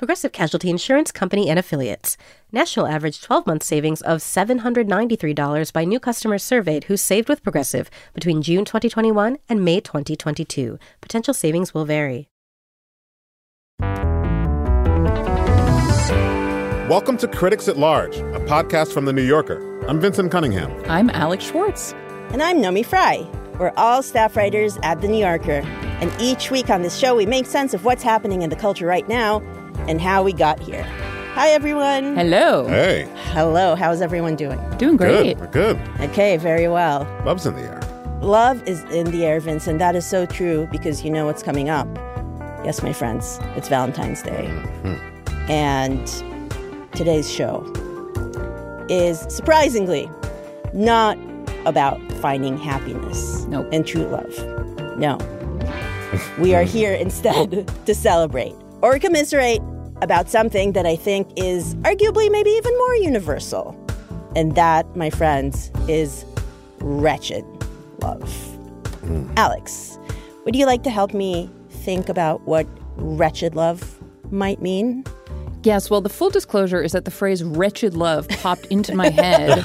Progressive Casualty Insurance Company and Affiliates. National average 12 month savings of $793 by new customers surveyed who saved with Progressive between June 2021 and May 2022. Potential savings will vary. Welcome to Critics at Large, a podcast from The New Yorker. I'm Vinson Cunningham. I'm Alex Schwartz. And I'm Naomi Fry. We're all staff writers at The New Yorker. And each week on this show, we make sense of what's happening in the culture right now and how we got here. Hi, everyone. Hello. Hey. Hello. How's everyone doing? Doing great. Good. We're good. Okay, very well. Love's in the air. Love is in the air, Vince, And that is so true because you know what's coming up. Yes, my friends, it's Valentine's Day. Mm-hmm. And today's show is surprisingly not about finding happiness nope. and true love. No. we are here instead to celebrate or commiserate about something that I think is arguably maybe even more universal. And that, my friends, is wretched love. Mm. Alex, would you like to help me think about what wretched love might mean? Yes, well, the full disclosure is that the phrase wretched love popped into my head.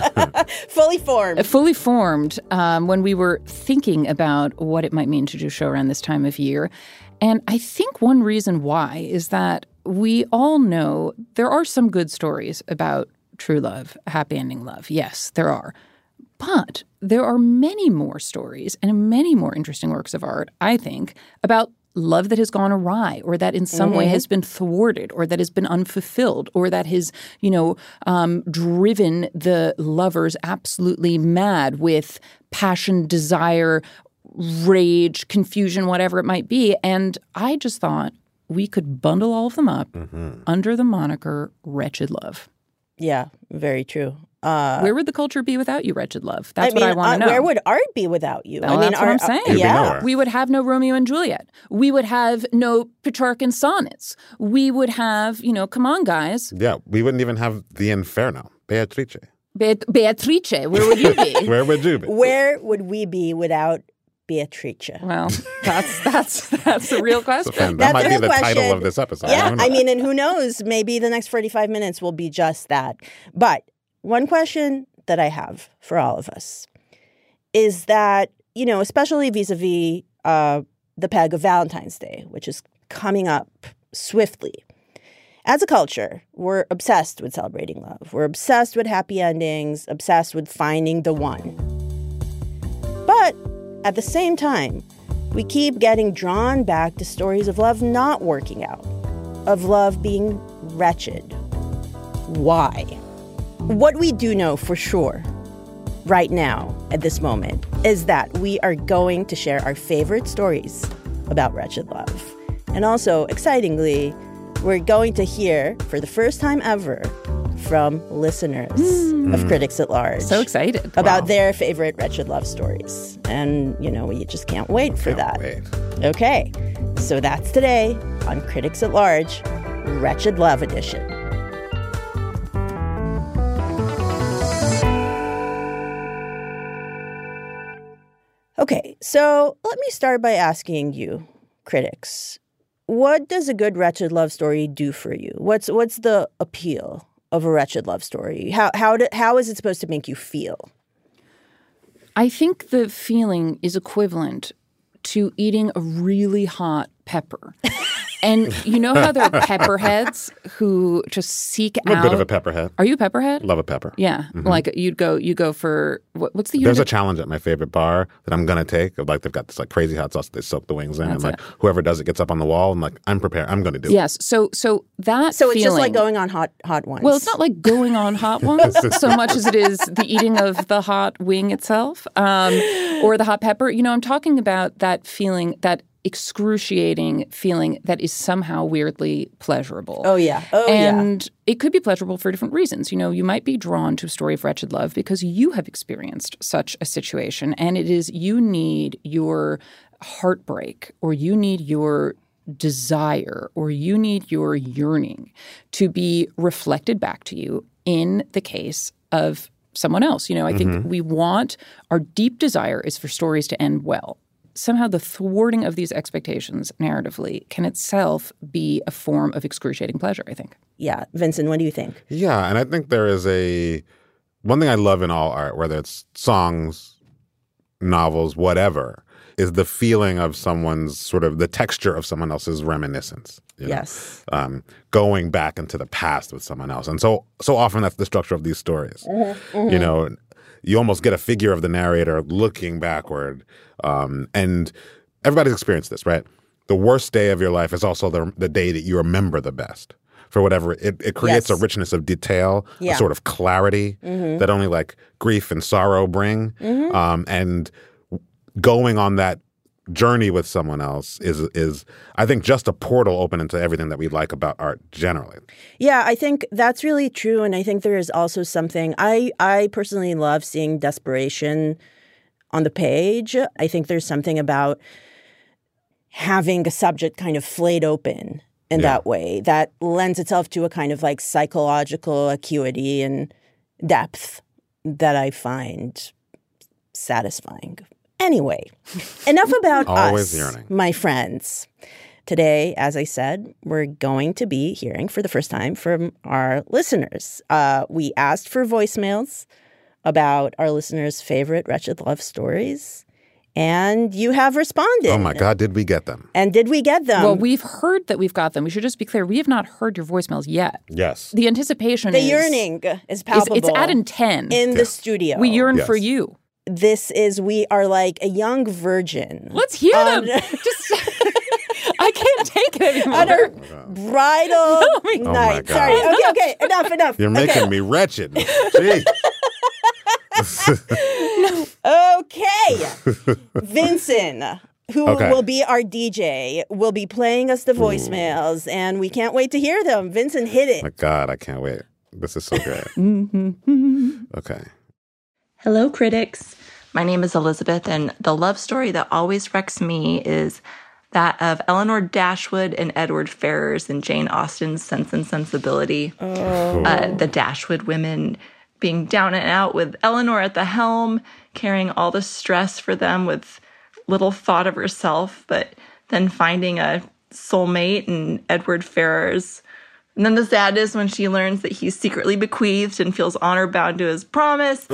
fully formed. Uh, fully formed um, when we were thinking about what it might mean to do a show around this time of year. And I think one reason why is that we all know there are some good stories about true love, happy ending love. Yes, there are. But there are many more stories and many more interesting works of art, I think, about love that has gone awry or that in some mm-hmm. way has been thwarted or that has been unfulfilled or that has you know um, driven the lovers absolutely mad with passion desire rage, confusion, whatever it might be. And I just thought we could bundle all of them up mm-hmm. under the moniker Wretched Love. Yeah, very true. Uh, where would the culture be without you, Wretched Love? That's I mean, what I want to uh, know. Where would art be without you? Well, I mean, that's art, what I'm saying. yeah, we would have no Romeo and Juliet. We would have no Petrarchan sonnets. We would have, you know, come on, guys. Yeah, we wouldn't even have the Inferno, Beatrice. Be- Beatrice, where would you be? where would you be? Where would we be without Beatrice? Well, that's that's that's a real question. that that's might be the question. title of this episode. Yeah, I, I mean, and who knows? Maybe the next forty-five minutes will be just that. But one question that I have for all of us is that you know, especially vis-a-vis uh, the peg of Valentine's Day, which is coming up swiftly. As a culture, we're obsessed with celebrating love. We're obsessed with happy endings, obsessed with finding the one. At the same time, we keep getting drawn back to stories of love not working out, of love being wretched. Why? What we do know for sure right now, at this moment, is that we are going to share our favorite stories about wretched love. And also, excitingly, we're going to hear for the first time ever from listeners mm. of Critics at Large. So excited. About wow. their favorite wretched love stories. And, you know, we just can't wait for can't that. Wait. Okay. So that's today on Critics at Large, Wretched Love Edition. Okay, so let me start by asking you, critics, what does a good wretched love story do for you? What's what's the appeal? Of a wretched love story? How how do, how is it supposed to make you feel? I think the feeling is equivalent to eating a really hot pepper. And you know how there are pepperheads who just seek I'm out. A bit of a pepperhead. Are you a pepperhead? Love a pepper. Yeah, mm-hmm. like you'd go, you go for what, what's the? There's a challenge at my favorite bar that I'm gonna take. Like they've got this like crazy hot sauce they soak the wings in, That's and like it. whoever does it gets up on the wall. and like, I'm prepared. I'm gonna do yes. it. Yes. So so that. So it's just like going on hot hot ones. Well, it's not like going on hot ones so much as it is the eating of the hot wing itself, um, or the hot pepper. You know, I'm talking about that feeling that excruciating feeling that is somehow weirdly pleasurable. Oh yeah. Oh and yeah. it could be pleasurable for different reasons. You know, you might be drawn to a story of wretched love because you have experienced such a situation and it is you need your heartbreak or you need your desire or you need your yearning to be reflected back to you in the case of someone else. You know, I think Mm-hmm. we want our deep desire is for stories to end well. Somehow, the thwarting of these expectations narratively can itself be a form of excruciating pleasure, I think. Yeah. Vinson, what do you think? Yeah, and I think there is a one thing I love in all art, whether it's songs, novels, whatever, is the feeling of someone's sort of the texture of someone else's reminiscence. you know? Yes. um, going back into the past with someone else, and so so often that's the structure of these stories. You know, you almost get a figure of the narrator looking backward, um, and everybody's experienced this, right? The worst day of your life is also the the day that you remember the best. For whatever it, it creates Yes. a richness of detail, Yeah. a sort of clarity that only like grief and sorrow bring, um, and going on that journey with someone else is is I think just a portal open into everything that we like about art generally. Yeah, I think that's really true, and I think there is also something I I personally love seeing desperation on the page. I think there's something about having a subject kind of flayed open in Yeah. that way that lends itself to a kind of like psychological acuity and depth that I find satisfying. Anyway, enough about us, yearning. my friends. Today, as I said, we're going to be hearing for the first time from our listeners. Uh, we asked for voicemails about our listeners' favorite wretched love stories, and you have responded. Oh my God, did we get them? And did we get them? well, we've heard that we've got them. We should just be clear. We have not heard your voicemails yet. Yes. The anticipation the is, yearning is is palpable. it's at an 10. in the studio. we yearn for you. This is we are like a young virgin. Let's hear Um, them. Just I can't take it anymore. on her bridal my night. God. Sorry. Okay, okay. Enough, enough. You're okay. making me wretched. Gee. Okay. Vinson, who Okay. will be our DJ, will be playing us the voicemails, and we can't wait to hear them. Vinson, hit it. my God, I can't wait. This is so great. Okay. Hello, critics. My name is Elizabeth, and the love story that always wrecks me is that of Elinor Dashwood and Edward Ferrars in Jane Austen's Sense and Sensibility. Uh, the Dashwood women being down and out with Elinor at the helm, carrying all the stress for them with little thought of herself, but then finding a soulmate in Edward Ferrars. And then the sadness when she learns that he's secretly bequeathed and feels honor bound to his promise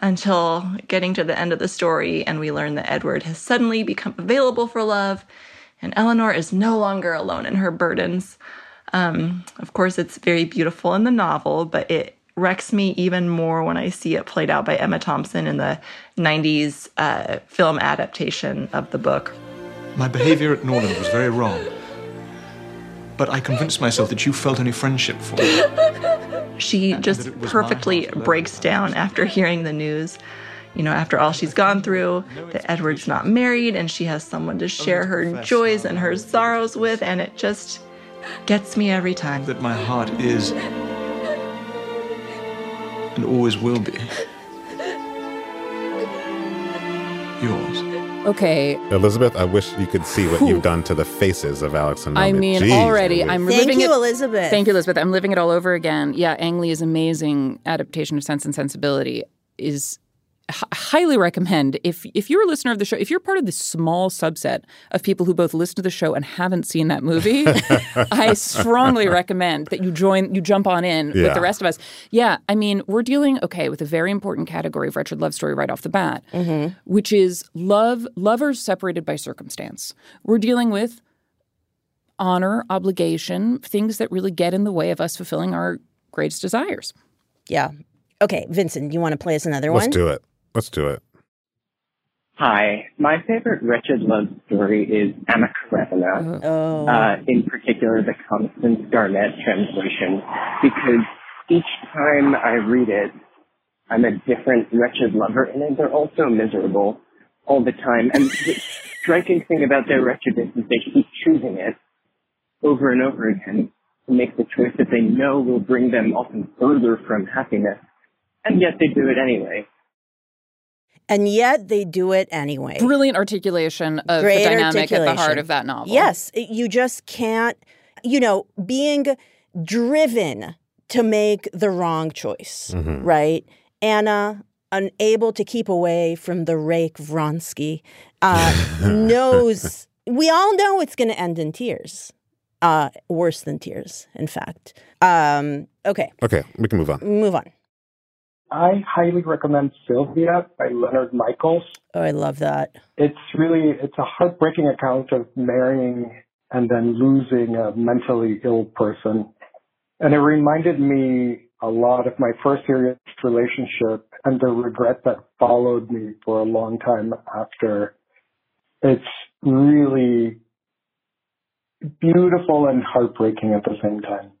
until getting to the end of the story and we learn that Edward has suddenly become available for love and Elinor is no longer alone in her burdens. Um, of course, it's very beautiful in the novel, but it wrecks me even more when I see it played out by Emma Thompson in the 90s uh, film adaptation of the book. My behavior at Norland was very wrong. But I convinced myself that you felt any friendship for me. she And just that it was my perfectly breaks down after hearing the news. You know, after all she's gone through, that Edward's not married and she has someone to share her joys and her sorrows with, and it just gets me every time. That my heart is. and always will be. Yours. Okay. Elizabeth, I wish you could see what you've done to the faces of Alex and I mean, Jeez already Louise. I'm Thank reliving you, it. Elizabeth. Thank you, Elizabeth. I'm living it all over again. Yeah, Ang Lee's amazing adaptation of Sense and Sensibility is h- highly recommend if if you're a listener of the show, if you're part of the small subset of people who both listen to the show and haven't seen that movie, I strongly recommend that you join, you jump on in with the rest of us. Yeah, I mean, we're dealing okay with a very important category of wretched love story right off the bat, mm-hmm. which is love lovers separated by circumstance. We're dealing with honor, obligation, things that really get in the way of us fulfilling our greatest desires. Yeah. Okay, Vinson, you want to play us another one? Let's one? do it. Let's do it. Hi, my favorite wretched love story is Anna Karenina. Oh. Uh, in particular, the Constance Garnett translation, because each time I read it, I'm a different wretched lover, and they're all so miserable all the time. And the striking thing about their wretchedness is they keep choosing it over and over again to make the choice that they know will bring them often further from happiness, and yet they do it anyway. And yet they do it anyway. Brilliant articulation of Great the dynamic at the heart of that novel. Yes, you just can't, you know, being driven to make the wrong choice, Mhm. right? Anna, unable to keep away from the rake Vronsky, uh, knows, we all know it's going to end in tears. Uh, worse than tears, in fact. Um, okay, Okay, we can move on. move on. I highly recommend Sylvia by Leonard Michaels. Oh, I love that. It's really it's a heartbreaking account of marrying and then losing a mentally ill person. And it reminded me a lot of my first serious relationship and the regret that followed me for a long time after. It's really beautiful and heartbreaking at the same time.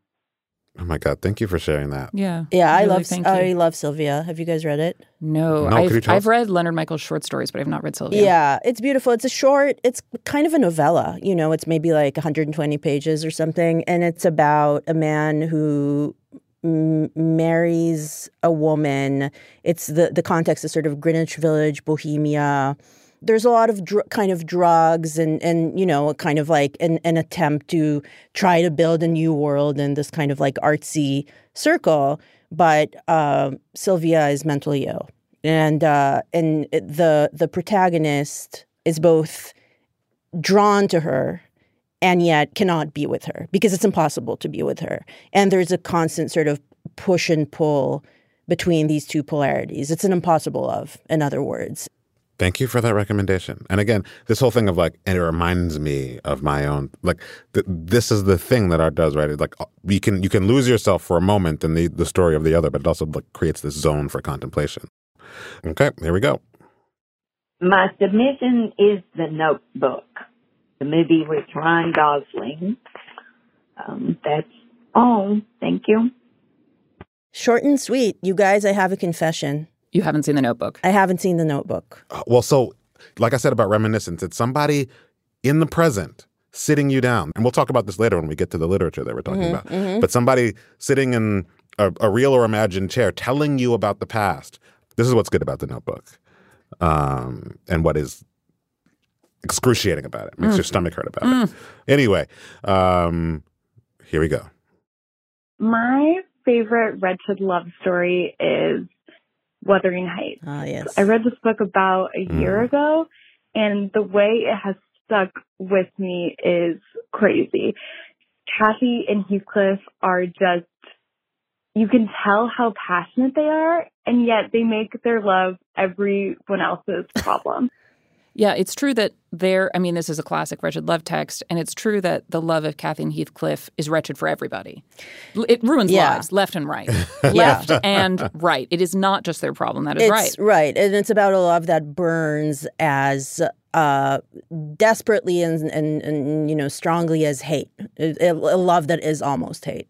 Oh my God, thank you for sharing that. Yeah. Yeah, I Really, love thank I you. love Sylvia. Have you guys read it? No, No, I've, I've read Leonard Michaels' short stories, but I've not read Sylvia. Yeah. it's beautiful. It's a short, it's kind of a novella. You know, it's maybe like 120 pages or something. And it's about a man who m- marries a woman. It's the, the context is sort of Greenwich Village, Bohemia. There's a lot of dr- kind of drugs and, and you know, kind of like an, an attempt to try to build a new world in this kind of like artsy circle. But uh, Sylvia is mentally ill. And uh, and the the protagonist is both drawn to her and yet cannot be with her because it's impossible to be with her. And there's a constant sort of push and pull between these two polarities. It's an impossible love in other words Thank you for that recommendation. And again, this whole thing of like, and it reminds me of my own, like, th- this is the thing that art does, right? It's like, uh, you can you can lose yourself for a moment in the the story of the other, but it also like creates this zone for contemplation. Okay, here we go. My submission is The Notebook, the movie with Ryan Gosling. Um, that's all. Thank you. short and sweet you guys i have a confession You haven't seen The Notebook. i haven't seen the notebook Uh, Well, so like I said about reminiscence, it's somebody in the present sitting you down, and we'll talk about this later when we get to the literature that we're talking about. But somebody sitting in a, a real or imagined chair, telling you about the past. This is what's good about the Notebook, um, and what is excruciating about it. Makes your stomach hurt about it. Anyway, um, here we go. My favorite wretched love story is Wuthering Heights. ah yes I read this book about a year Mm. ago, and the way it has stuck with me is crazy. Cathy and Heathcliff are just, you can tell how passionate they are, and yet they make their love everyone else's problem. Yeah, it's true that there, I mean, this is a classic wretched love text, and it's true that the love of Cathy and Heathcliff is wretched for everybody. It ruins Yeah. lives left and right. left and right. It is not just their problem. That is right. it's right. and it's about a love that burns as uh, desperately and, and and you know strongly as hate. A, a love that is almost hate.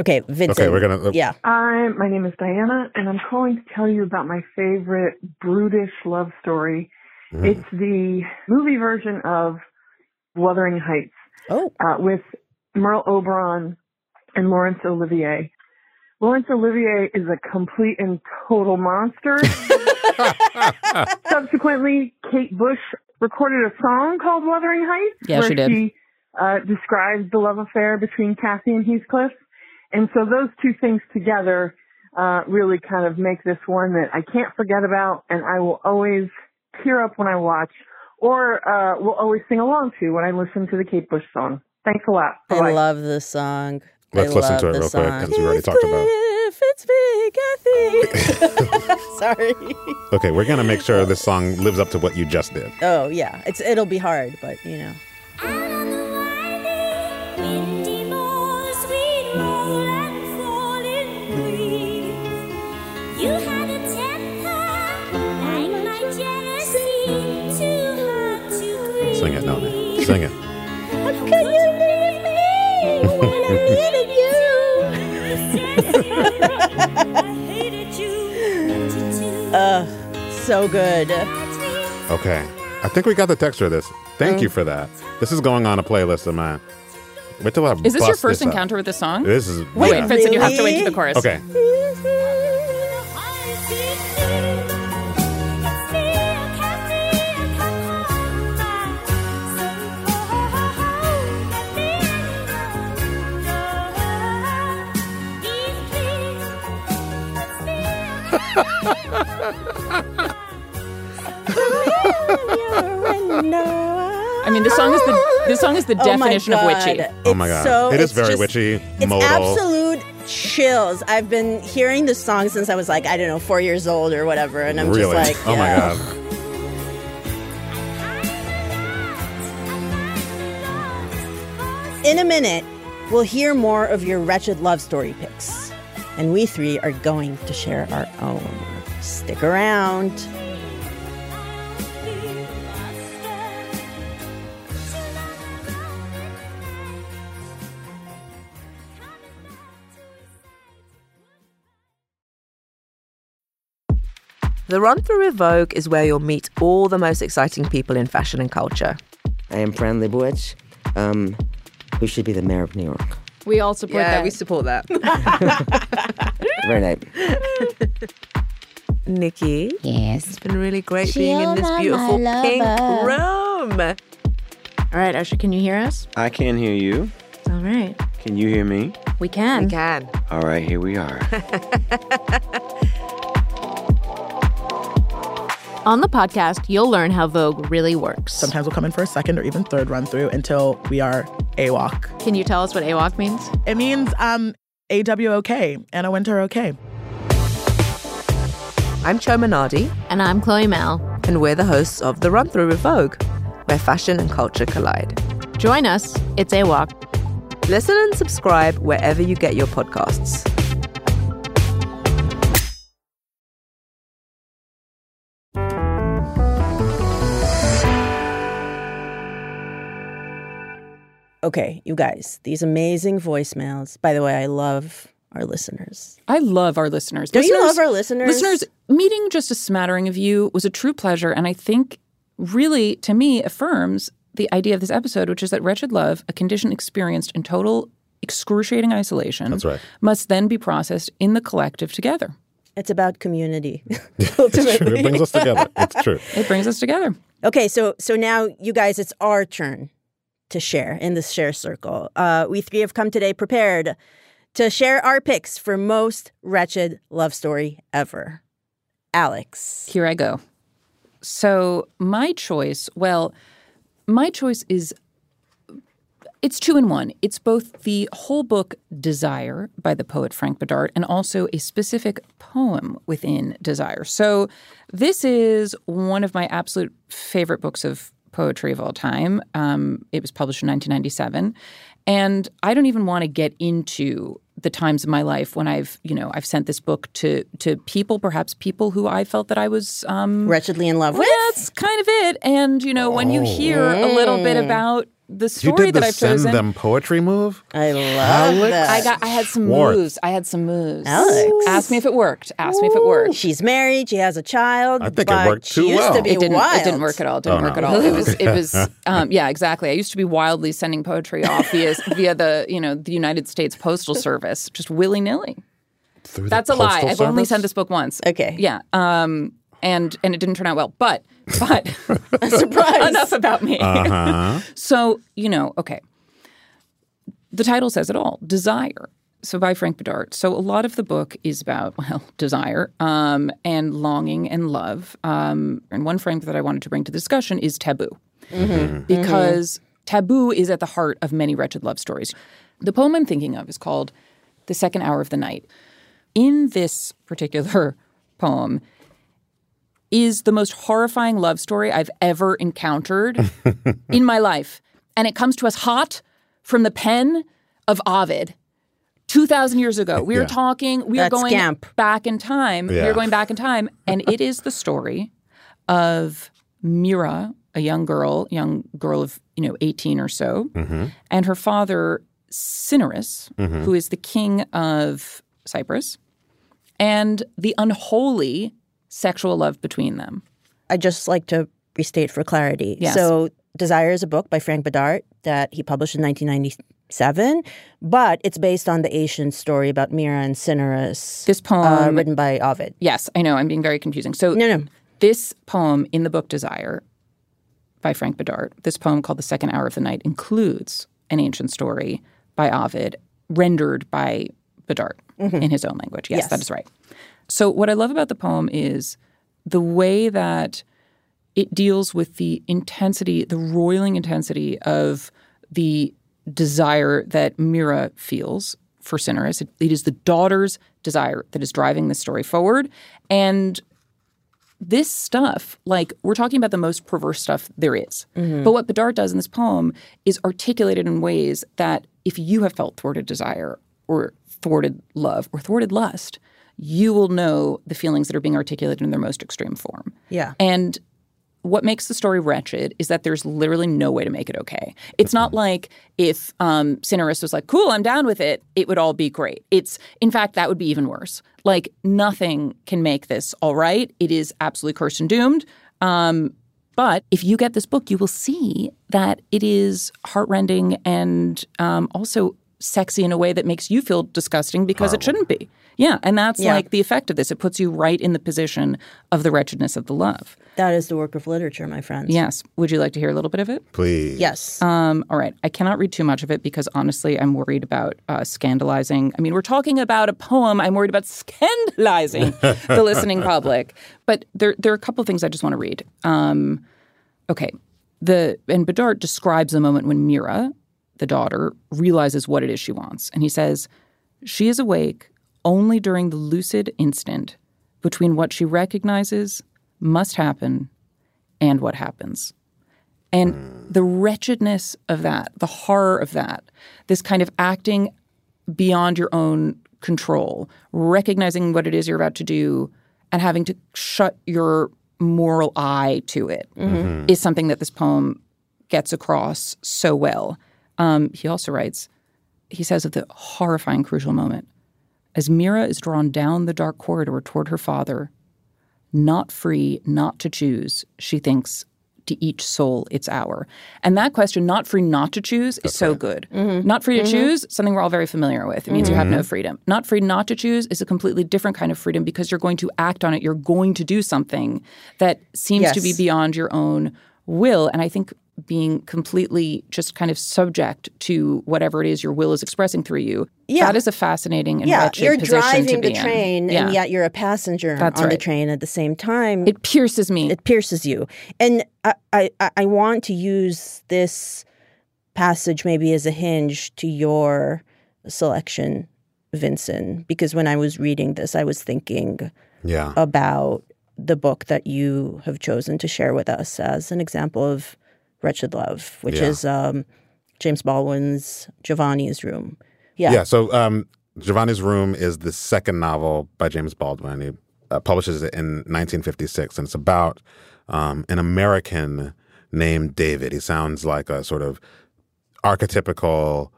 Okay, Vinson. Okay, we're gonna. uh, Yeah. Hi, my name is Diana, and I'm calling to tell you about my favorite brutish love story. Mm. It's the movie version of Wuthering Heights Oh. uh, with Merle Oberon and Laurence Olivier. Laurence Olivier is a complete and total monster. Subsequently, Kate Bush recorded a song called Wuthering Heights, Yeah, where she did. she uh, describes the love affair between Cathy and Heathcliff. And so those two things together uh, really kind of make this one that I can't forget about, and I will always tear up when I watch, or uh, will always sing along to when I listen to the Kate Bush song. Thanks a lot. I Bye-bye. love this song. Let's I listen to it the real quick, because since we already talked about Heathcliff, It's me, Cathy. Sorry. Okay, we're gonna make sure this song lives up to what you just did. Oh yeah, it's it'll be hard, but you know. Ugh, so good. Okay. I think we got the texture of this. Thank Mm. you for that. This is going on a playlist of mine. Wait till I Is this your bust first up. encounter with this song? This is Wait, yeah. Vinson, you have to wait to the chorus. Okay. I mean, this song is the this song is the Oh definition of witchy. God. Oh my It's god. so- it is it's very just- witchy, It's modal. absolute chills. I've been hearing this song since I was like, I don't know, four years old or whatever. And I'm really? just like, oh my yeah. god. In a minute, we'll hear more of your wretched love story picks. And we three are going to share our own. Stick around. The Run Through with Vogue is where you'll meet all the most exciting people in fashion and culture. I am Fran Lebowitz, um, who should be the mayor of New York. We all support yeah, that. we support that. Very nice. Nikki. Yes. It's been really great being in this beautiful pink room. All right, Usher, can you hear us? I can hear you. All right. Can you hear me? We can. We can. All right, here we are. On the podcast, you'll learn how Vogue really works. Sometimes we'll come in for a second or even third run through until we are AWOC. Can you tell us what AWOC means? It means um, AWOK, Anna Wintour OK. I'm Chioma Nnadi. And I'm Chloe Malle. And we're the hosts of The Run Through with Vogue, where fashion and culture collide. Join us. It's AWOC. Listen and subscribe wherever you get your podcasts. Okay, you guys, these amazing voicemails. By the way, I love our listeners. I love our listeners. Don't you love our listeners? Listeners, meeting just a smattering of you was a true pleasure, and I think really, to me, affirms the idea of this episode, which is that wretched love, a condition experienced in total excruciating isolation, That's right. must then be processed in the collective together. It's about community. It's true. It brings us together. It's true. It brings us together. Okay, so so now you guys, it's our turn to share in this share circle. Uh, we three have come today prepared to share our picks for most wretched love story ever. Alex, Here I go. So, my choice, well, my choice is it's two in one. It's both the whole book Desire by the poet Frank Bidart and also a specific poem within Desire. So, this is one of my absolute favorite books of poetry of all time. Um, it was published in 1997. And I don't even want to get into the times of my life when I've, you know, I've sent this book to to people, perhaps people who I felt that I was um, wretchedly in love well, with. That's kind of it. And you know, when you Oh. hear a little bit Mm. about the You story did that the I've send chosen, them poetry move? I love Alex that. I got, I had some Schwartz. moves. I had some moves. Alex. ask me if it worked. Ask me if it worked. She's married. She has a child. I think it worked she too used well. To be It didn't. wild. It didn't work at all. It didn't Oh, work no. at all. It was. It was. Um, yeah, exactly. I used to be wildly sending poetry off via via the you know the United States Postal Service, just willy nilly. That's a lie. Postal I've only sent this book once. Okay. Yeah. Um. And and it didn't turn out well. But but Surprise. enough about me. Uh-huh. So, you know, okay. The title says it all Desire. So, by Frank Bidart. So, a lot of the book is about, well, desire um, and longing and love. Um, and one frame that I wanted to bring to the discussion is taboo, Mm-hmm. because taboo is at the heart of many wretched love stories. The poem I'm thinking of is called The Second Hour of the Night. In this particular poem, is the most horrifying love story I've ever encountered in my life. And it comes to us hot from the pen of Ovid. 2,000 years ago. We are Yeah. talking, we That's are going scamp. back in time. we are going back in time. And it is the story of Myrrha, a young girl, young girl of, you know, 18 or so, Mm-hmm. and her father, Cinyras, who is the king of Cyprus, and the unholy sexual love between them. I just like to restate for clarity. Yes. So, Desire is a book by Frank Bidart that he published in 1997, but it's based on the ancient story about Myrrha and Cinyras. This poem, uh, written by Ovid. Yes, I know. I'm being very confusing. So, no, no. This poem in the book Desire by Frank Bidart, this poem called The Second Hour of the Night, includes an ancient story by Ovid, rendered by Bidart Mhm. in his own language. Yes, Yes. that is right. So, what I love about the poem is the way that it deals with the intensity, the roiling intensity of the desire that Myrrha feels for Cinyras. It, it is the daughter's desire that is driving this story forward. And this stuff, like we're talking about the most perverse stuff there is. Mhm. But what Bidart does in this poem is articulated in ways that if you have felt thwarted desire or thwarted love or thwarted lust, you will know the feelings that are being articulated in their most extreme form. Yeah. And what makes the story wretched is that there's literally no way to make it okay. It's not like if um, was like, cool, I'm down with it, it would all be great. It's, in fact, that would be even worse. Like, nothing can make this all right. It is absolutely cursed and doomed. Um, but if you get this book, you will see that it is heartrending and um, also sexy in a way that makes you feel disgusting because it shouldn't be. Yeah. And that's Yeah. like the effect of this. It puts you right in the position of the wretchedness of the love. That is the work of literature, my friends. Yes. Would you like to hear a little bit of it? Please. Yes. Um, all right. I cannot read too much of it because honestly, I'm worried about uh, scandalizing. I mean, we're talking about a poem. I'm worried about scandalizing the listening public. But there, there are a couple of things I just want to read. Um, okay. The and Bidart describes the moment when Myrrha, the daughter, realizes what it is she wants, and he says, "She is awake only during the lucid instant between what she recognizes must happen and what happens." And the wretchedness of that, the horror of that, this kind of acting beyond your own control, recognizing what it is you're about to do and having to shut your moral eye to it, is Mhm. something that this poem gets across so well. Um, he also writes, he says of the horrifying crucial moment, as Myrrha is drawn down the dark corridor toward her father, not free, not to choose, she thinks, to each soul its hour. And that question, not free, not to choose, is so good. Mhm. Not free to Mhm. choose, something we're all very familiar with. It means you have no Mhm. freedom. Not free, not to choose is a completely different kind of freedom because you're going to act on it. You're going to do something that seems to be beyond your own will. And I think being completely just kind of subject to whatever it is your will is expressing through you, Yeah. that is a fascinating and yeah, wretched you're position to driving be the in. train, Yeah. and yet you're a passenger That's on the train at the same time. It pierces me. It pierces you, and I, I, I- I want to use this passage maybe as a hinge to your selection, Vinson, because when I was reading this, I was thinking Yeah. about the book that you have chosen to share with us as an example of wretched love, which Yeah. is um, James Baldwin's Giovanni's Room. Yeah. Yeah. So um, Giovanni's Room is the second novel by James Baldwin. He uh, publishes it in 1956, and it's about um, an American named David. He sounds like a sort of archetypical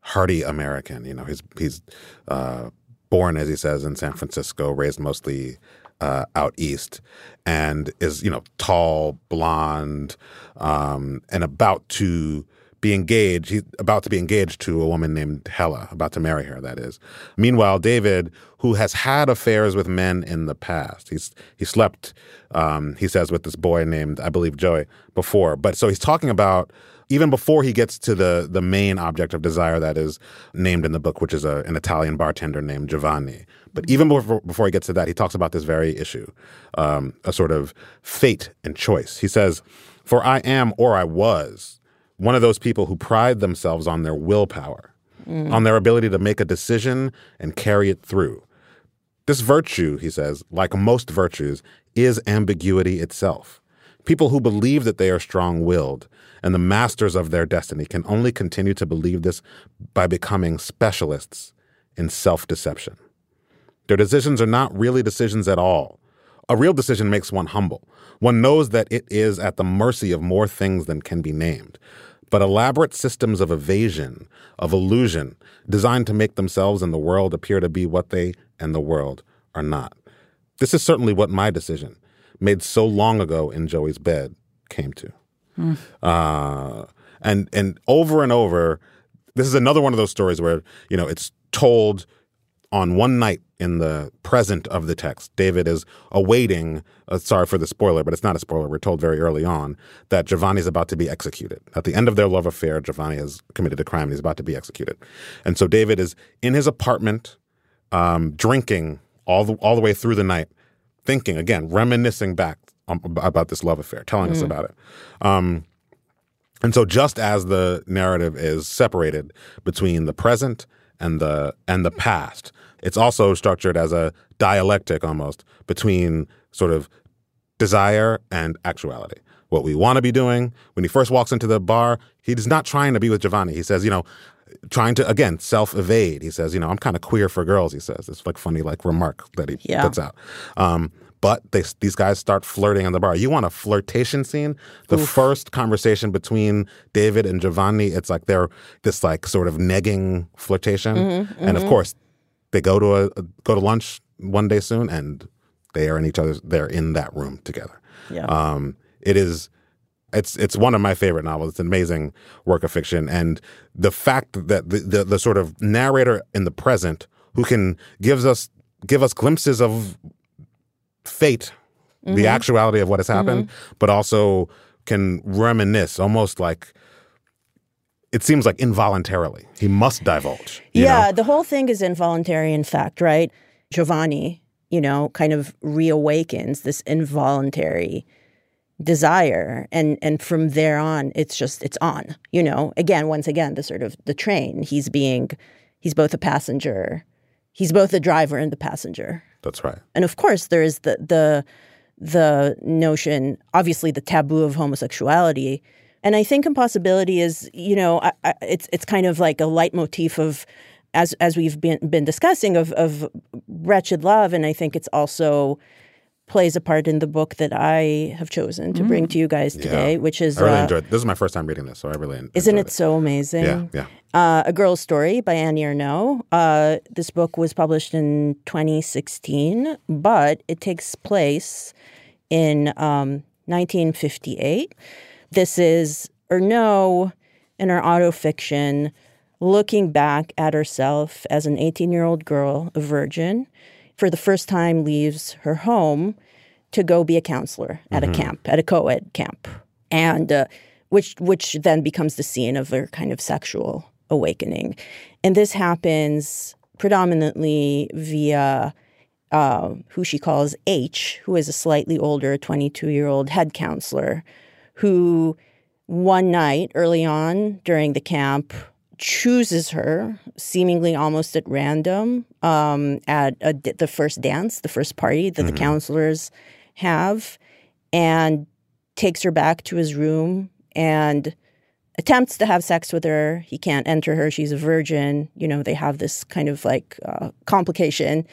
hardy American. You know, he's he's uh, born, as he says, in San Francisco, raised mostly uh, out east, and is you know tall, blonde, um, and about to be engaged. He's about to be engaged to a woman named Hella, about to marry her. That is. Meanwhile, David, who has had affairs with men in the past, he's he slept. Um, he says with this boy named I believe Joey before, but so he's talking about even before he gets to the the main object of desire that is named in the book, which is a, an Italian bartender named Giovanni. But even before, before he gets to that, he talks about this very issue, um, a sort of fate and choice. He says, "For I am, or I was, one of those people who pride themselves on their willpower, Mm. on their ability to make a decision and carry it through. This virtue, he says, like most virtues, is ambiguity itself." People who believe that they are strong willed and the masters of their destiny can only continue to believe this by becoming specialists in self deception. Their decisions are not really decisions at all. A real decision makes one humble. One knows that it is at the mercy of more things than can be named. But elaborate systems of evasion, of illusion, designed to make themselves and the world appear to be what they and the world are not. This is certainly what my decision, made so long ago in Joey's bed, came to. Mm. Uh, and and over and over, this is another one of those stories where you know it's told on one night in the present of the text. David is awaiting. Uh, sorry for the spoiler, but it's not a spoiler. We're told very early on that Giovanni is about to be executed. At the end of their love affair, Giovanni has committed a crime and he's about to be executed. And so David is in his apartment, um, drinking all the all the way through the night, thinking again, reminiscing back um, about this love affair, telling us Mm. about it. Um, and so just as the narrative is separated between the present and the and the past, it's also structured as a dialectic almost between sort of desire and actuality. What we want to be doing when he first walks into the bar, he's not trying to be with Giovanni. He says, you know, trying to again self evade. He says, you know, I'm kind of queer for girls. He says it's like funny like remark that he Yeah. puts out. Um, but they, these guys start flirting in the bar. You want a flirtation scene? The first conversation between David and Giovanni, it's like they're this like sort of negging flirtation, Mhm, and of mhm. course they go to a go to lunch one day soon, and they are in each other's. They're in that room together. Yeah. Um, it is. It's it's one of my favorite novels. It's an amazing work of fiction, and the fact that the, the the sort of narrator in the present who can gives us give us glimpses of fate, Mhm. the actuality of what has happened, but also can reminisce almost like it seems like involuntarily. He must divulge. you yeah, know? the whole thing is involuntary, in fact, right? Giovanni, you know, kind of reawakens this involuntary desire and and from there on it's just it's on you know again once again the sort of the train he's being he's both a passenger he's both the driver and the passenger That's right. and of course there is the the the notion obviously the taboo of homosexuality and i think impossibility is you know I, I, it's it's kind of like a leitmotif of as as we've been been discussing of of wretched love and i think it's also plays a part in the book that i have chosen to bring Mm. to you guys today Yeah. which is I really uh, enjoyed. This is my first time reading this, so I really en- isn't enjoyed it so amazing? Yeah, yeah. Uh, a Girl's Story by Annie Ernaux. Uh, this book was published in 2016, but it takes place in um, 1958. This is Ernaux in her autofiction looking back at herself as an 18 year old girl, a virgin, for the first time leaves her home to go be a counselor at Mhm. a camp, at a co ed camp. And uh, which which then becomes the scene of her kind of sexual awakening. And this happens predominantly via uh, who she calls H, who is a slightly older 22 year old head counselor, who one night early on during the camp chooses her seemingly almost at random um, at a, the first dance, the first party that the Mhm. counselors have, and takes her back to his room and attempts to have sex with her. He can't enter her. She's a virgin. You know, they have this kind of like uh, complication.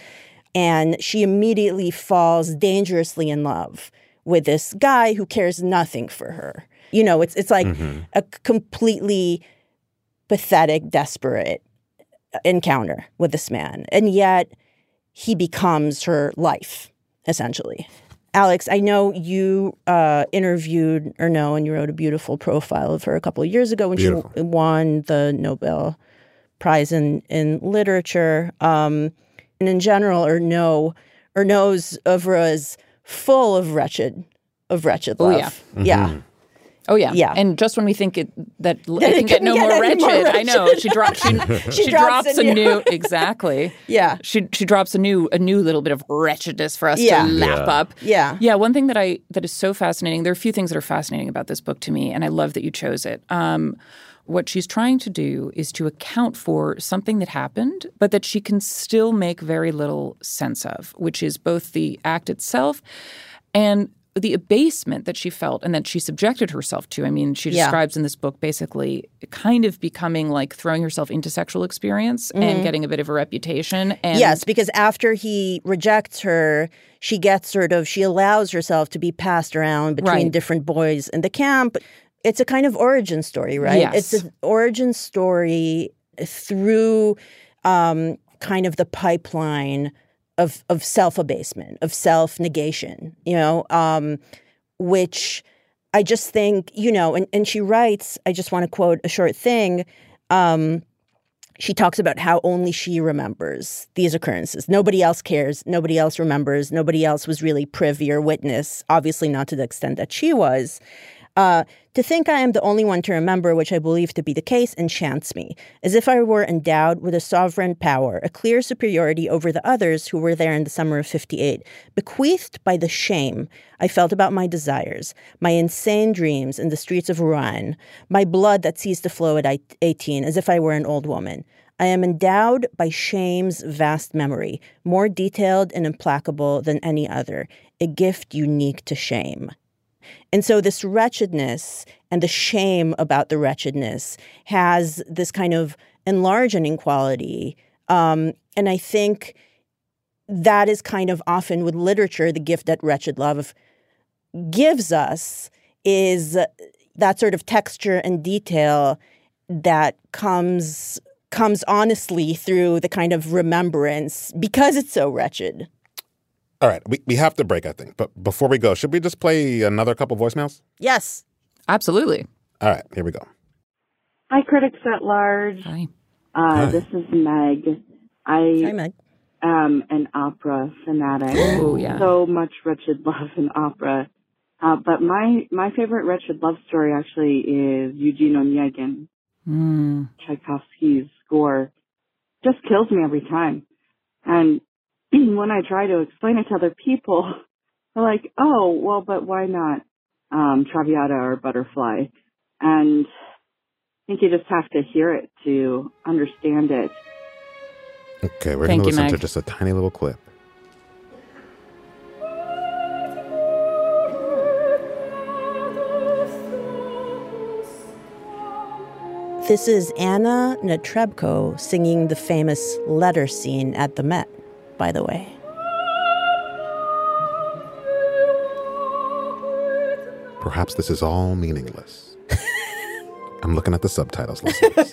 And she immediately falls dangerously in love with this guy who cares nothing for her. You know, it's it's like Mhm. a completely pathetic, desperate encounter with this man. And yet he becomes her life, essentially. Alex, I know you uh, interviewed Ernaux and you wrote a beautiful profile of her a couple of years ago when Beautiful. she won the Nobel Prize in, in Literature. Um, and in general, Ernaux, Ernaux's oeuvre is full of wretched, of wretched Oh, love. yeah. Yeah. Oh yeah, Yeah. And just when we think it that l- That it it can get no get more any wretched, more I know she drops she, She she, drops drops, a a new- new exactly. Yeah. She she drops a new a new little bit of wretchedness for us Yeah. to lap Yeah. up. Yeah. Yeah. One thing that I that is so fascinating. There are a few things that are fascinating about this book to me, and I love that you chose it. Um, what she's trying to do is to account for something that happened, but that she can still make very little sense of, which is both the act itself and the abasement that she felt and that she subjected herself to. I mean, she Yeah. describes in this book basically kind of becoming like throwing herself into sexual experience Mhm. and getting a bit of a reputation. And yes, because after he rejects her, she gets sort of she allows herself to be passed around between Right. different boys in the camp. It's a kind of origin story, right? It's an origin story through um, kind of the pipeline of of self abasement, of self negation. You know, um, which I just think, you know, and, and she writes, I just want to quote a short thing. Um, she talks about how only she remembers these occurrences. Nobody else cares. Nobody else remembers. Nobody else was really privy or witness, obviously, not to the extent that she was. Uh, to think I am the only one to remember, which I believe to be the case, enchants me, as if I were endowed with a sovereign power, a clear superiority over the others who were there in the summer of 58, bequeathed by the shame I felt about my desires, my insane dreams in the streets of Rouen, my blood that ceased to flow at 18, as if I were an old woman. I am endowed by shame's vast memory, more detailed and implacable than any other, a gift unique to shame. And so, this wretchedness and the shame about the wretchedness has this kind of enlarging quality. Um, and I think that is kind of often with literature, the gift that Wretched Love gives us is that sort of texture and detail that comes comes honestly through the kind of remembrance because it's so wretched. All right, we, we have to break, I think. But before we go, should we just play another couple voicemails? Yes. Absolutely. All right, here we go. Hi, critics at large. Hi. Uh, Hi. This is Meg. I Hi, Meg. am an opera fanatic. Oh, yeah. So much wretched love in opera. Uh, but my, my favorite wretched love story actually is Eugene Onegin, Mm. Tchaikovsky's score. Just kills me every time. And when I try to explain it to other people, they're like, oh, well, but why not um, Traviata or Butterfly? And I think you just have to hear it to understand it. Okay, we're going to you, listen to just a tiny little clip. This is Anna Netrebko singing the famous letter scene at the Met, by the way. Perhaps this is all meaningless. I'm looking at the subtitles. Listen.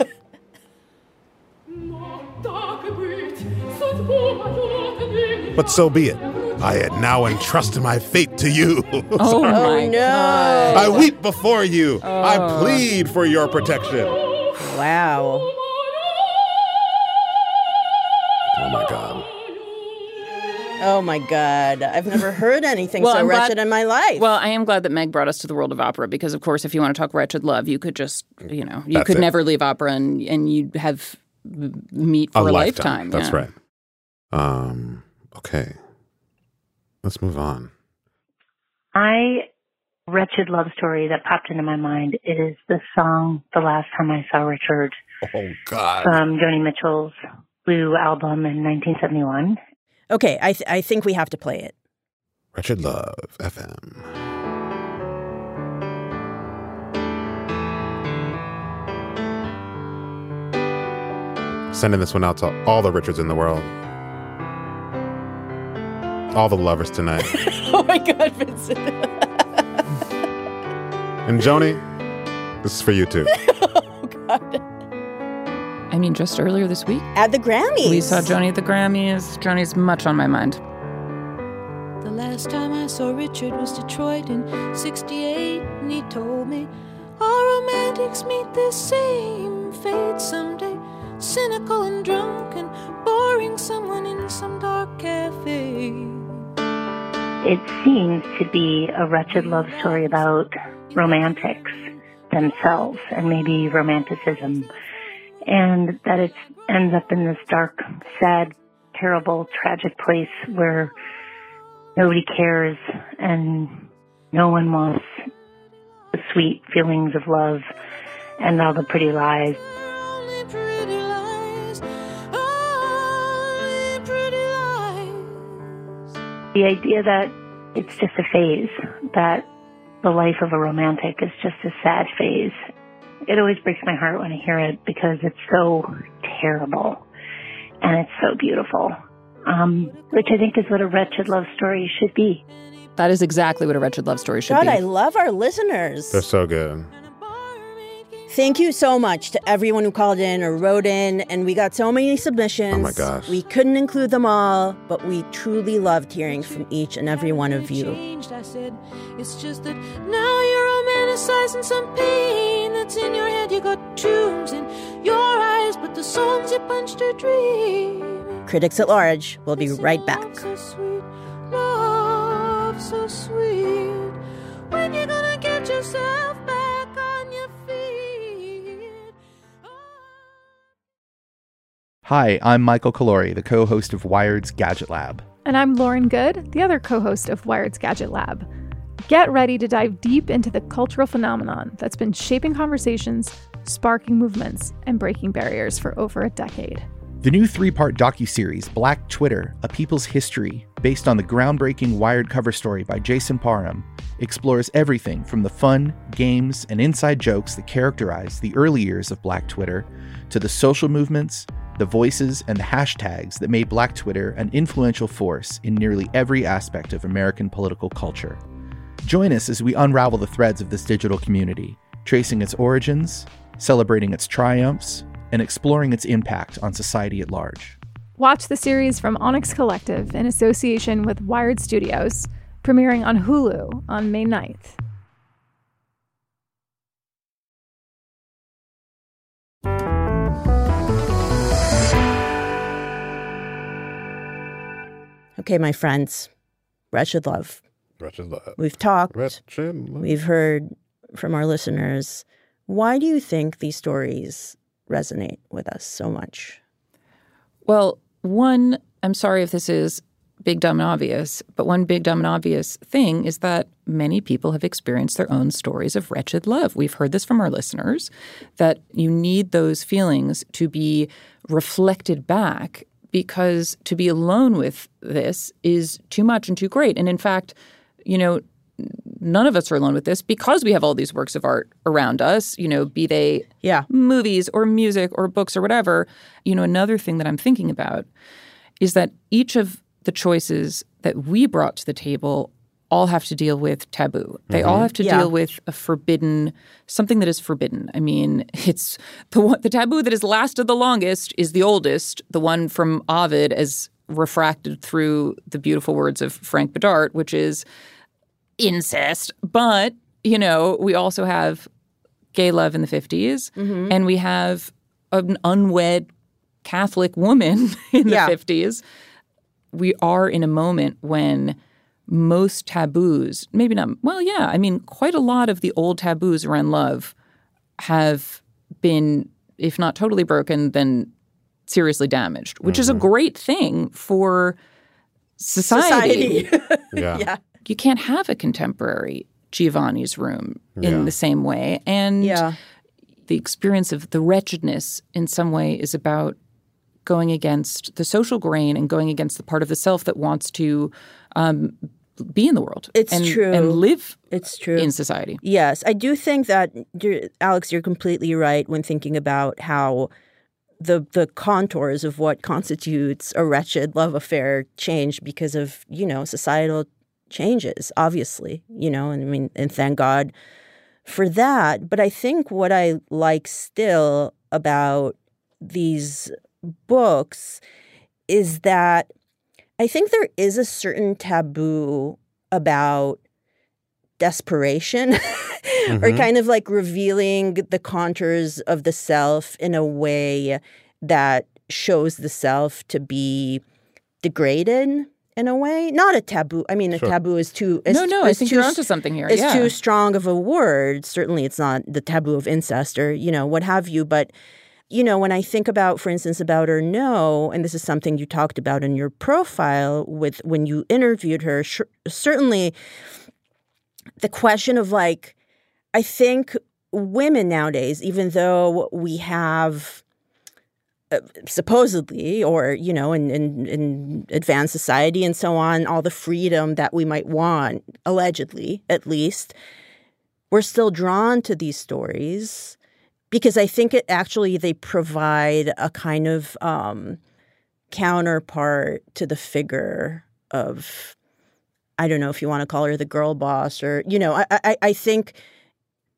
but so be it. I had now entrusted my fate to you. Oh, Sorry. my oh, God. I weep before you. I Oh. plead for your protection. Wow. Oh my God. I've never heard anything Well, so I'm glad- wretched in my life. Well, I am glad that Meg brought us to the world of opera because, of course, if you want to talk wretched love, you could just, you know, you That's could it. never leave opera and, and you'd have m- meet for a, lifetime. That's yeah. right. Um. Okay. Let's move on. I wretched love story that popped into my mind is the song "The Last Time I Saw Richard" Oh God. from Joni Mitchell's Blue album in 1971. Okay, I, th- I think we have to play it. Wretched Love FM. Sending this one out to all the Richards in the world. All the lovers tonight. oh my God, Vinson. and Joni, this is for you too. Oh I mean, just earlier this week, At the Grammys. we saw Joni at the Grammys. Joni's much on my mind. The last time I saw Richard was Detroit in 68, and he told me all romantics meet the same fate someday. Cynical and drunk and boring someone in some dark cafe. It seems to be a wretched love story about romantics themselves and maybe romanticism, and that it ends up in this dark, sad, terrible, tragic place where nobody cares and no one wants the sweet feelings of love and all the pretty lies. Pretty lies, only pretty lies. The idea that it's just a phase, that the life of a romantic is just a sad phase. It always breaks my heart when I hear it because it's so terrible and it's so beautiful. Um, which I think is what a wretched love story should be. That is exactly what a wretched love story should God, be. God, I love our listeners. They're so good. Thank you so much to everyone who called in or wrote in. And we got so many submissions. Oh my gosh. We couldn't include them all, but we truly loved hearing from each and every one of you. Changed, I said, it's just that now you're exercising some pain that's in your head. You got tombs in your eyes, but the songs you punched are dreaming. Critics at Large will be right back. So sweet, love so sweet. When you gonna get yourself back on your feet? Oh. Hi, I'm Michael Calore, the co host of Wired's Gadget Lab. And I'm Lauren Goode, the other co host of Wired's Gadget Lab. Get ready to dive deep into the cultural phenomenon that's been shaping conversations, sparking movements, and breaking barriers for over a decade. The new three part docuseries, Black Twitter A People's History, based on the groundbreaking Wired cover story by Jason Parham, explores everything from the fun, games, and inside jokes that characterize the early years of Black Twitter to the social movements, the voices, and the hashtags that made Black Twitter an influential force in nearly every aspect of American political culture. Join us as we unravel the threads of this digital community, tracing its origins, celebrating its triumphs, and exploring its impact on society at large. Watch the series from Onyx Collective in association with Wired Studios, premiering on Hulu on May 9th. Okay, my friends, Wretched Love. Wretched Love. We've talked, Wretched Love. we've heard from our listeners. Why do you think these stories resonate with us so much? Well, one, I'm sorry if this is big, dumb, and obvious, but one big, dumb, and obvious thing is that many people have experienced their own stories of wretched love. We've heard this from our listeners that you need those feelings to be reflected back because to be alone with this is too much and too great. And in fact, you know, none of us are alone with this because we have all these works of art around us, you know, be they yeah. movies or music or books or whatever. You know, another thing that I'm thinking about is that each of the choices that we brought to the table all have to deal with taboo. They all Mhm. have to Yeah. deal with a forbidden something that is forbidden. I mean, it's the one, the taboo that has lasted the longest is the oldest, the one from Ovid as refracted through the beautiful words of Frank Bidart, which is incest. But, you know, we also have gay love in the 50s Mhm. and we have an unwed Catholic woman in the Yeah. 50s. We are in a moment when most taboos, maybe not, well, yeah, I mean, quite a lot of the old taboos around love have been, if not totally broken, then seriously damaged, which is a great thing for society. Society. Yeah. yeah. You can't have a contemporary Giovanni's room Yeah. in the same way. And Yeah. the experience of the wretchedness in some way is about going against the social grain and going against the part of the self that wants to um, be in the world. It's and, true. And live It's true. in society. Yes, I do think that you're, Alex, you're completely right when thinking about how the the contours of what constitutes a wretched love affair change because of you know societal changes. Obviously, you know, and I mean, and thank God for that. But I think what I like still about these books is that I think there is a certain taboo about desperation or Mhm. kind of like revealing the contours of the self in a way that shows the self to be degraded in a way not a taboo i mean a Sure. taboo is too is, No, no, I think too you're onto something here. is Yeah. too strong of a word certainly it's not the taboo of incest or you know what have you but you know when i think about for instance about her no and this is something you talked about in your profile with when you interviewed her sh- certainly the question of like i think women nowadays even though we have supposedly or you know in, in in advanced society and so on all the freedom that we might want allegedly at least we're still drawn to these stories because i think it actually they provide a kind of um counterpart to the figure of I don't know if you want to call her the girl boss or you know I I, I think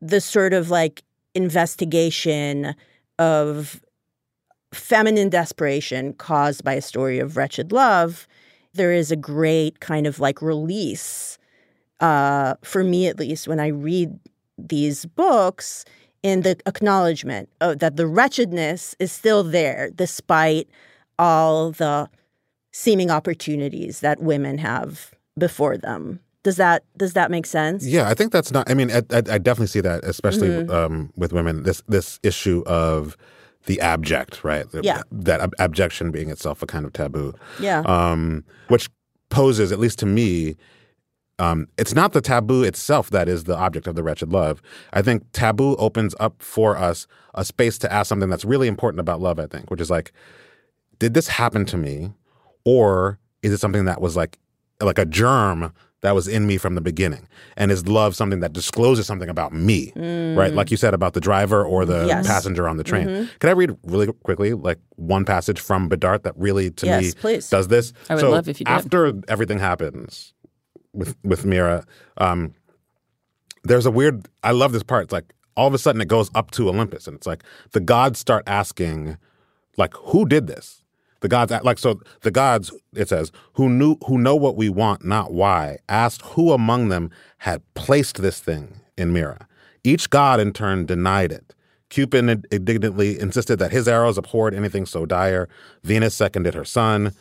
the sort of like investigation of feminine desperation caused by a story of wretched love there is a great kind of like release uh for me at least when I read these books in the acknowledgement of, that the wretchedness is still there despite all the seeming opportunities that women have before them. Does that does that make sense? Yeah, I think that's not. I mean, I, I, I definitely see that, especially Mhm. um, with women. This this issue of the abject, right? Yeah. That ab- abjection being itself a kind of taboo. Yeah. Um, which poses, at least to me, um, it's not the taboo itself that is the object of the wretched love. I think taboo opens up for us a space to ask something that's really important about love. I think, which is like, did this happen to me, or is it something that was like like a germ that was in me from the beginning? And is love something that discloses something about me, right? Mm. Like you said about the driver or the Yes. passenger on the train. Mhm. Can I read really quickly, like one passage from Bidart that really, to me, please. does this? I would so love if you did. After everything happens with with Myrrha, um, there's a weird. I love this part. It's like all of a sudden it goes up to Olympus, and it's like the gods start asking, like, who did this? The gods, like, so the gods, it says, who knew, who know what we want, not why, asked who among them had placed this thing in Myrrha. Each god in turn denied it. Cupid indignantly insisted that his arrows abhorred anything so dire. Venus seconded her son.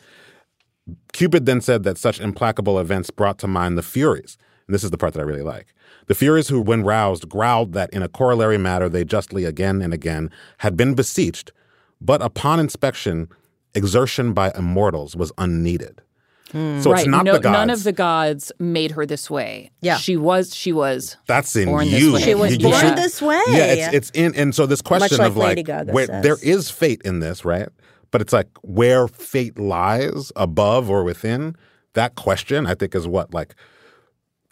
Cupid then said that such implacable events brought to mind the Furies. And this is the part that I really like. The Furies, who, when roused, growled that in a corollary matter they justly again and again had been beseeched, but upon inspection, exertion by immortals was unneeded. So Hmm. right. it's not no, the gods. None of the gods made her this way. Yeah. She was, she was. That's in born this you. way. She was You- you born should- this way. Yeah, it's it's in and so this question like of like Lady Gaga where says. there is fate in this, right? But it's like where fate lies above or within. That question, I think, is what like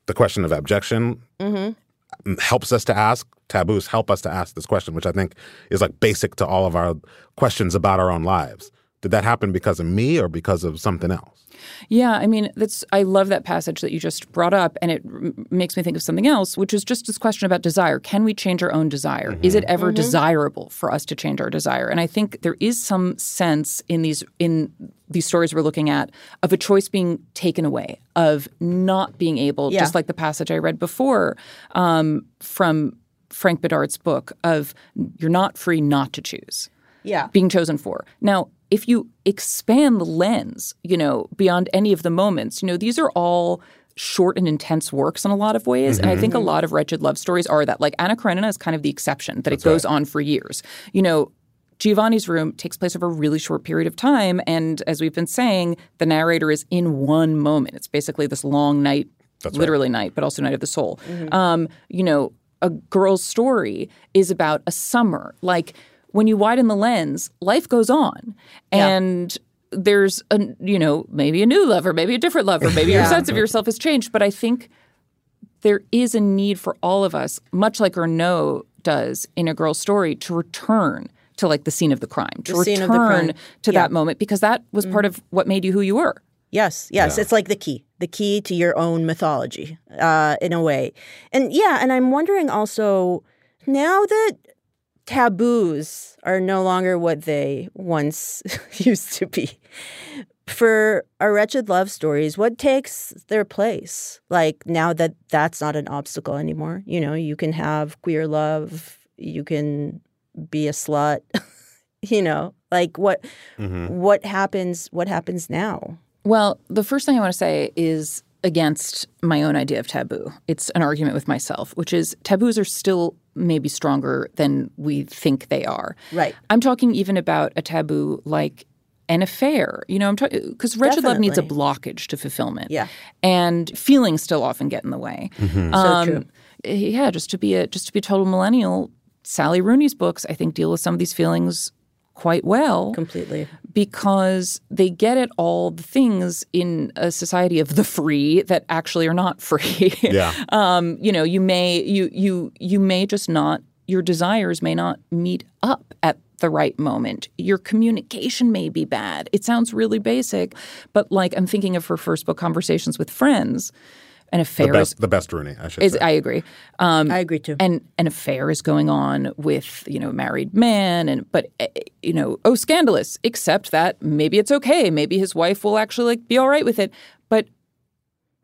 the question of abjection Mm-hmm. helps us to ask. Taboos help us to ask this question, which I think is like basic to all of our questions about our own lives. Did that happen because of me or because of something else? Yeah, I mean, that's I love that passage that you just brought up, and it r- makes me think of something else, which is just this question about desire. Can we change our own desire? Is it ever Mhm. desirable for us to change our desire? And I think there is some sense in these in these stories we're looking at of a choice being taken away, of not being able, Yeah. just like the passage I read before um, from Frank Bidart's book of you're not free not to choose Yeah. being chosen for. Now, if you expand the lens, you know, beyond any of the moments, you know, these are all short and intense works in a lot of ways. And I think a lot of wretched love stories are that. Like Anna Karenina is kind of the exception, that it goes on for years. You know, Giovanni's room takes place over a really short period of time. And as we've been saying, the narrator is in one moment. It's basically this long night, literally night, but also night of the soul. Um, you know, a girl's story is about a summer. Like when you widen the lens, life goes on. And there's a you know, maybe a new lover, maybe a different lover, maybe your sense of yourself has changed. But I think there is a need for all of us, much like Ernaux does in a girl's story, to return to like the scene of the crime, to The scene return of the crime. to Yeah. that moment because that was part of what made you who you were. Yes, yes. Yeah. It's like the key, the key to your own mythology, uh, in a way. And yeah, and I'm wondering also now that taboos are no longer what they once used to be. For our wretched love stories, what takes their place? Like now that that's not an obstacle anymore, you know, you can have queer love, you can be a slut, you know, like what mm-hmm. what happens what happens now? Well, the first thing I want to say is against my own idea of taboo. It's an argument with myself, which is taboos are still maybe stronger than we think they are. Right. I'm talking even about a taboo like an affair. You know, I'm talking because wretched love needs a blockage to fulfillment. Yeah. and feelings still often get in the way. Mm-hmm. So true. Yeah, just to be a just to be a total millennial, Sally Rooney's books I think deal with some of these feelings quite well Completely. Because they get at all the things in a society of the free that actually are not free. Yeah. um, you know, you may you you you may just not your desires may not meet up at the right moment. Your communication may be bad. It sounds really basic, but like I'm thinking of her first book, Conversations with Friends. An The affair is the best Rooney, I should is say. I agree. Um, I agree too. and an affair is going on with you know a married man and but eh, eh, you know oh scandalous except that maybe it's okay maybe his wife will actually like be all right with it but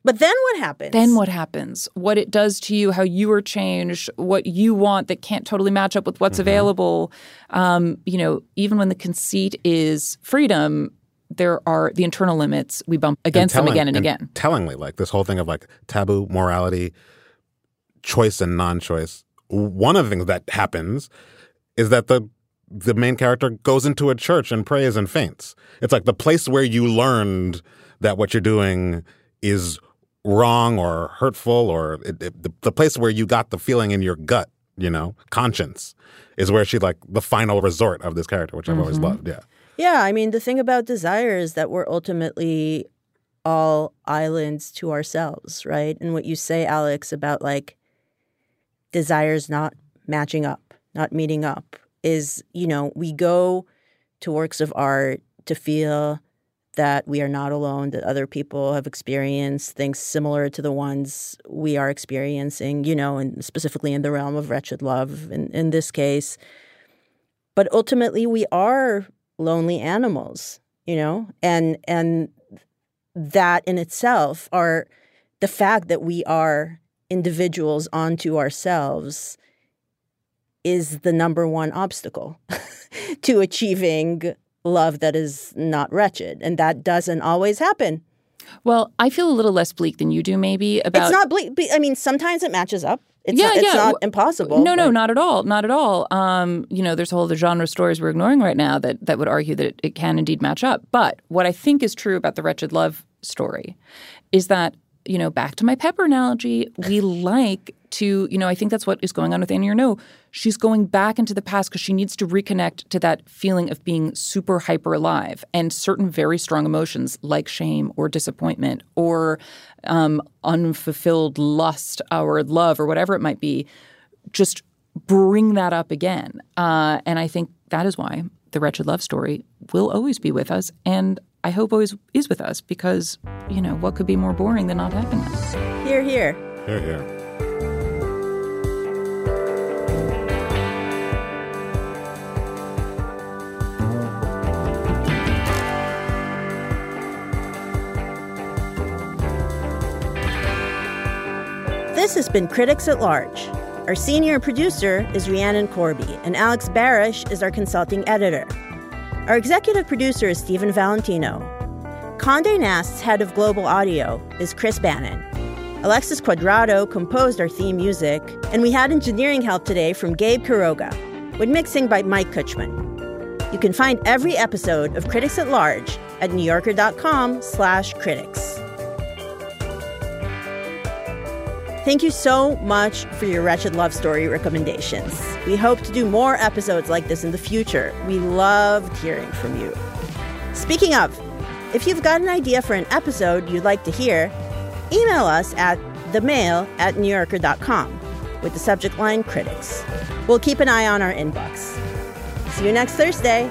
But then what happens? Then what happens? What it does to you, how you are changed, what you want that can't totally match up with what's Mm-hmm. available. Um, you know, even when the conceit is freedom, there are the internal limits. We bump against them telling- again and, again. Tellingly, like this whole thing of like taboo, morality, choice and non-choice. One of the things that happens is that the the main character goes into a church and prays and faints. It's like the place where you learned that what you're doing is wrong or hurtful, or it, it- the, the place where you got the feeling in your gut, you know, conscience, is where she like the final resort of this character, which I've always Mhm. loved. Yeah. Yeah, I mean, the thing about desire is that we're ultimately all islands to ourselves, right? And what you say, Alex, about like desires not matching up, not meeting up, is, you know, we go to works of art to feel that we are not alone, that other people have experienced things similar to the ones we are experiencing, you know, and specifically in the realm of wretched love in, in this case. But ultimately we are lonely animals, you know, and and that in itself are the fact that we are individuals onto ourselves is the number one obstacle to achieving love that is not wretched. And that doesn't always happen. Well, I feel a little less bleak than you do, maybe about it's not bleak. I mean, sometimes it matches up. It's yeah, not, it's yeah. not impossible. No, no, not at all, not at all. Um, you know, there's a whole other genre of stories we're ignoring right now that that would argue that it, it can indeed match up. But what I think is true about the wretched love story is that you know, back to my pepper analogy, we like to, you know, I think that's what is going on with Annie Ernaux. She's going back into the past because she needs to reconnect to that feeling of being super hyper alive and certain very strong emotions like shame or disappointment or um, unfulfilled lust or love or whatever it might be. Just bring that up again. Uh, and I think that is why the wretched love story will always be with us. And I hope always is with us because, you know, what could be more boring than not having them? Here, here. Here, here. This has been Critics at Large. Our senior producer is Rhiannon Corby, and Alex Barish is our consulting editor. Our executive producer is Stephen Valentino. Conde Nast's head of global audio is Chris Bannon. Alexis Quadrado composed our theme music, and we had engineering help today from Gabe Quiroga, with mixing by Mike Kutchman. You can find every episode of Critics at Large at newyorker.com slash critics. Thank you so much for your wretched love story recommendations. We hope to do more episodes like this in the future. We loved hearing from you. Speaking of, if you've got an idea for an episode you'd like to hear, email us at themail at newyorker.com with the subject line critics. We'll keep an eye on our inbox. See you next Thursday.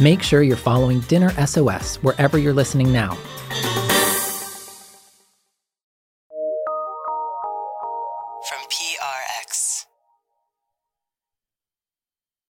Make sure you're following Dinner SOS wherever you're listening now